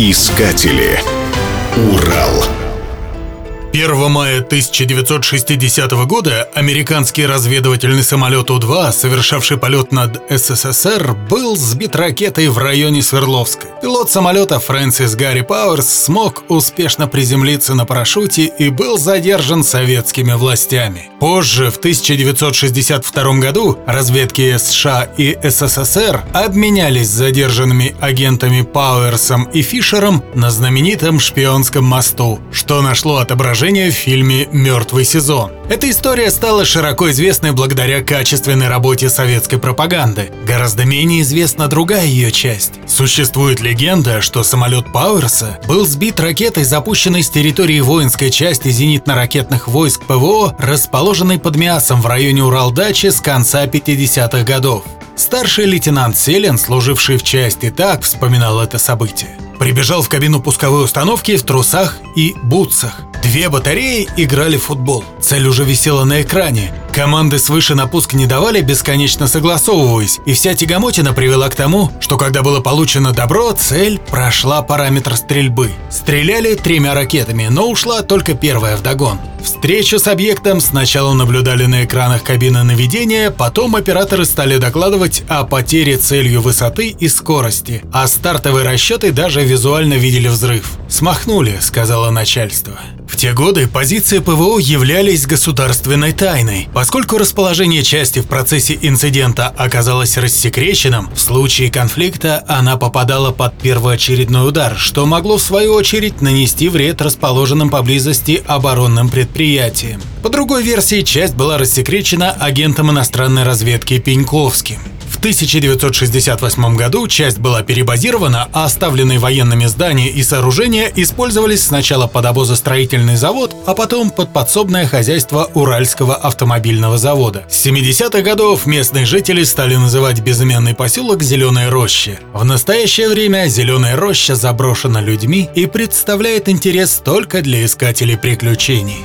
Искатели. Урал. 1 мая 1960 года американский разведывательный самолет У-2, совершавший полет над СССР, был сбит ракетой в районе Свердловска. Пилот самолета Фрэнсис Гарри Пауэрс смог успешно приземлиться на парашюте и был задержан советскими властями. Позже, в 1962 году, разведки США и СССР обменялись задержанными агентами Пауэрсом и Фишером на знаменитом шпионском мосту, что нашло отображение продолжение в фильме «Мертвый сезон». Эта история стала широко известной благодаря качественной работе советской пропаганды. Гораздо менее известна другая ее часть. Существует легенда, что самолет Пауэрса был сбит ракетой, запущенной с территории воинской части зенитно-ракетных войск ПВО, расположенной под Миасом в районе Уралдачи с конца 50-х годов. Старший лейтенант Селин, служивший в части, так вспоминал это событие. Прибежал в кабину пусковой установки в трусах и бутсах. Две батареи играли в футбол. Цель уже висела на экране. Команды свыше на пуск не давали, бесконечно согласовываясь, и вся тягомотина привела к тому, что когда было получено добро, цель прошла параметр стрельбы. Стреляли тремя ракетами, но ушла только первая вдогон. Встречу с объектом сначала наблюдали на экранах кабины наведения, потом операторы стали докладывать о потере целью высоты и скорости, а стартовые расчеты даже визуально видели взрыв. «Смахнули», — сказала начальство. В те годы позиции ПВО являлись государственной тайной. Поскольку расположение части в процессе инцидента оказалось рассекреченным, в случае конфликта она попадала под первоочередной удар, что могло в свою очередь нанести вред расположенным поблизости оборонным предприятиям. По другой версии, часть была рассекречена агентом иностранной разведки Пеньковским. В 1968 году часть была перебазирована, а оставленные военными здания и сооружения использовались сначала под обозостроительный завод, а потом под подсобное хозяйство Уральского автомобильного завода. С 70-х годов местные жители стали называть безымянный поселок Зеленая роща. В настоящее время Зеленая роща заброшена людьми и представляет интерес только для искателей приключений.